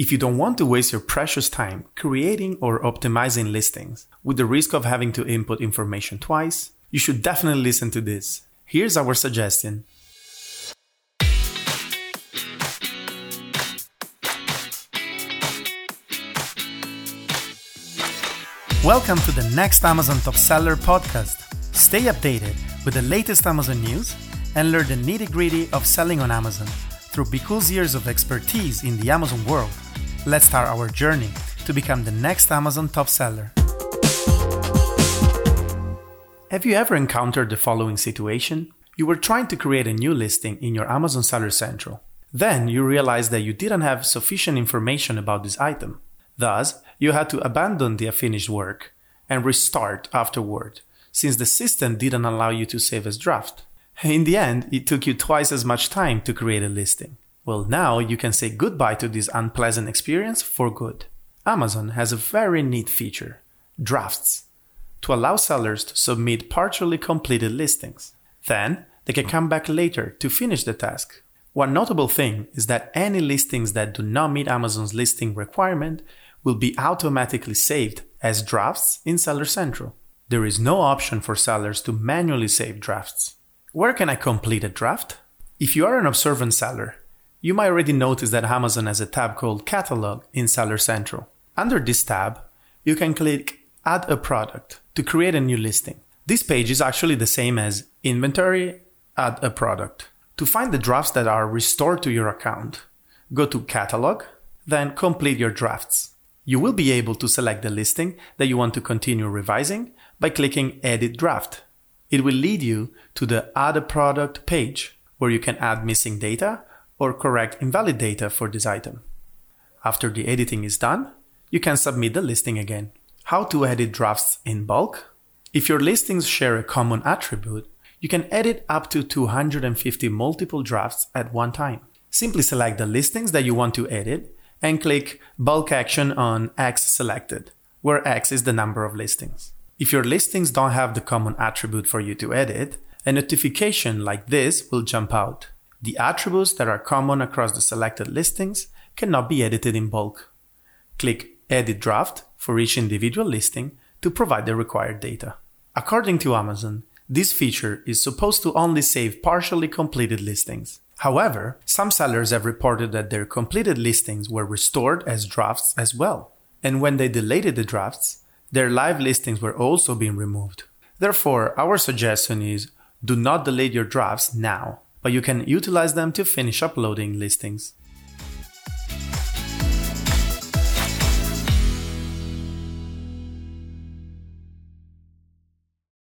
If you don't want to waste your precious time creating or optimizing listings with the risk of having to input information twice, you should definitely listen to this. Here's our suggestion. Welcome to the next Amazon Top Seller podcast. Stay updated with the latest Amazon news and learn the nitty gritty of selling on Amazon through BQool's years of expertise in the Amazon world. Let's start our journey to become the next Amazon top seller. Have you ever encountered the following situation? You were trying to create a new listing in your Amazon Seller Central. Then you realized that you didn't have sufficient information about this item. Thus, you had to abandon the unfinished work and restart afterward, since the system didn't allow you to save as draft. In the end, it took you twice as much time to create a listing. Well, now you can say goodbye to this unpleasant experience for good. Amazon has a very neat feature drafts to allow sellers to submit partially completed listings. Then they can come back later to finish the task. One notable thing is that any listings that do not meet Amazon's listing requirement will be automatically saved as drafts in Seller Central. There is no option for sellers to manually save drafts. Where can I complete a draft? If you are an observant seller, you might already notice that Amazon has a tab called Catalog in Seller Central. Under this tab, you can click Add a Product to create a new listing. This page is actually the same as Inventory, Add a Product. To find the drafts that are restored to your account, go to Catalog, then complete your drafts. You will be able to select the listing that you want to continue revising by clicking Edit Draft. It will lead you to the Add a Product page where you can add missing data or correct invalid data for this item. After the editing is done, you can submit the listing again. How to edit drafts in bulk? If your listings share a common attribute, you can edit up to 250 multiple drafts at one time. Simply select the listings that you want to edit and click Bulk Action on X selected, where X is the number of listings. If your listings don't have the common attribute for you to edit, a notification like this will jump out. The attributes that are common across the selected listings cannot be edited in bulk. Click Edit Draft for each individual listing to provide the required data. According to Amazon, this feature is supposed to only save partially completed listings. However, some sellers have reported that their completed listings were restored as drafts as well. And when they deleted the drafts, their live listings were also being removed. Therefore, our suggestion is do not delete your drafts now, but you can utilize them to finish uploading listings.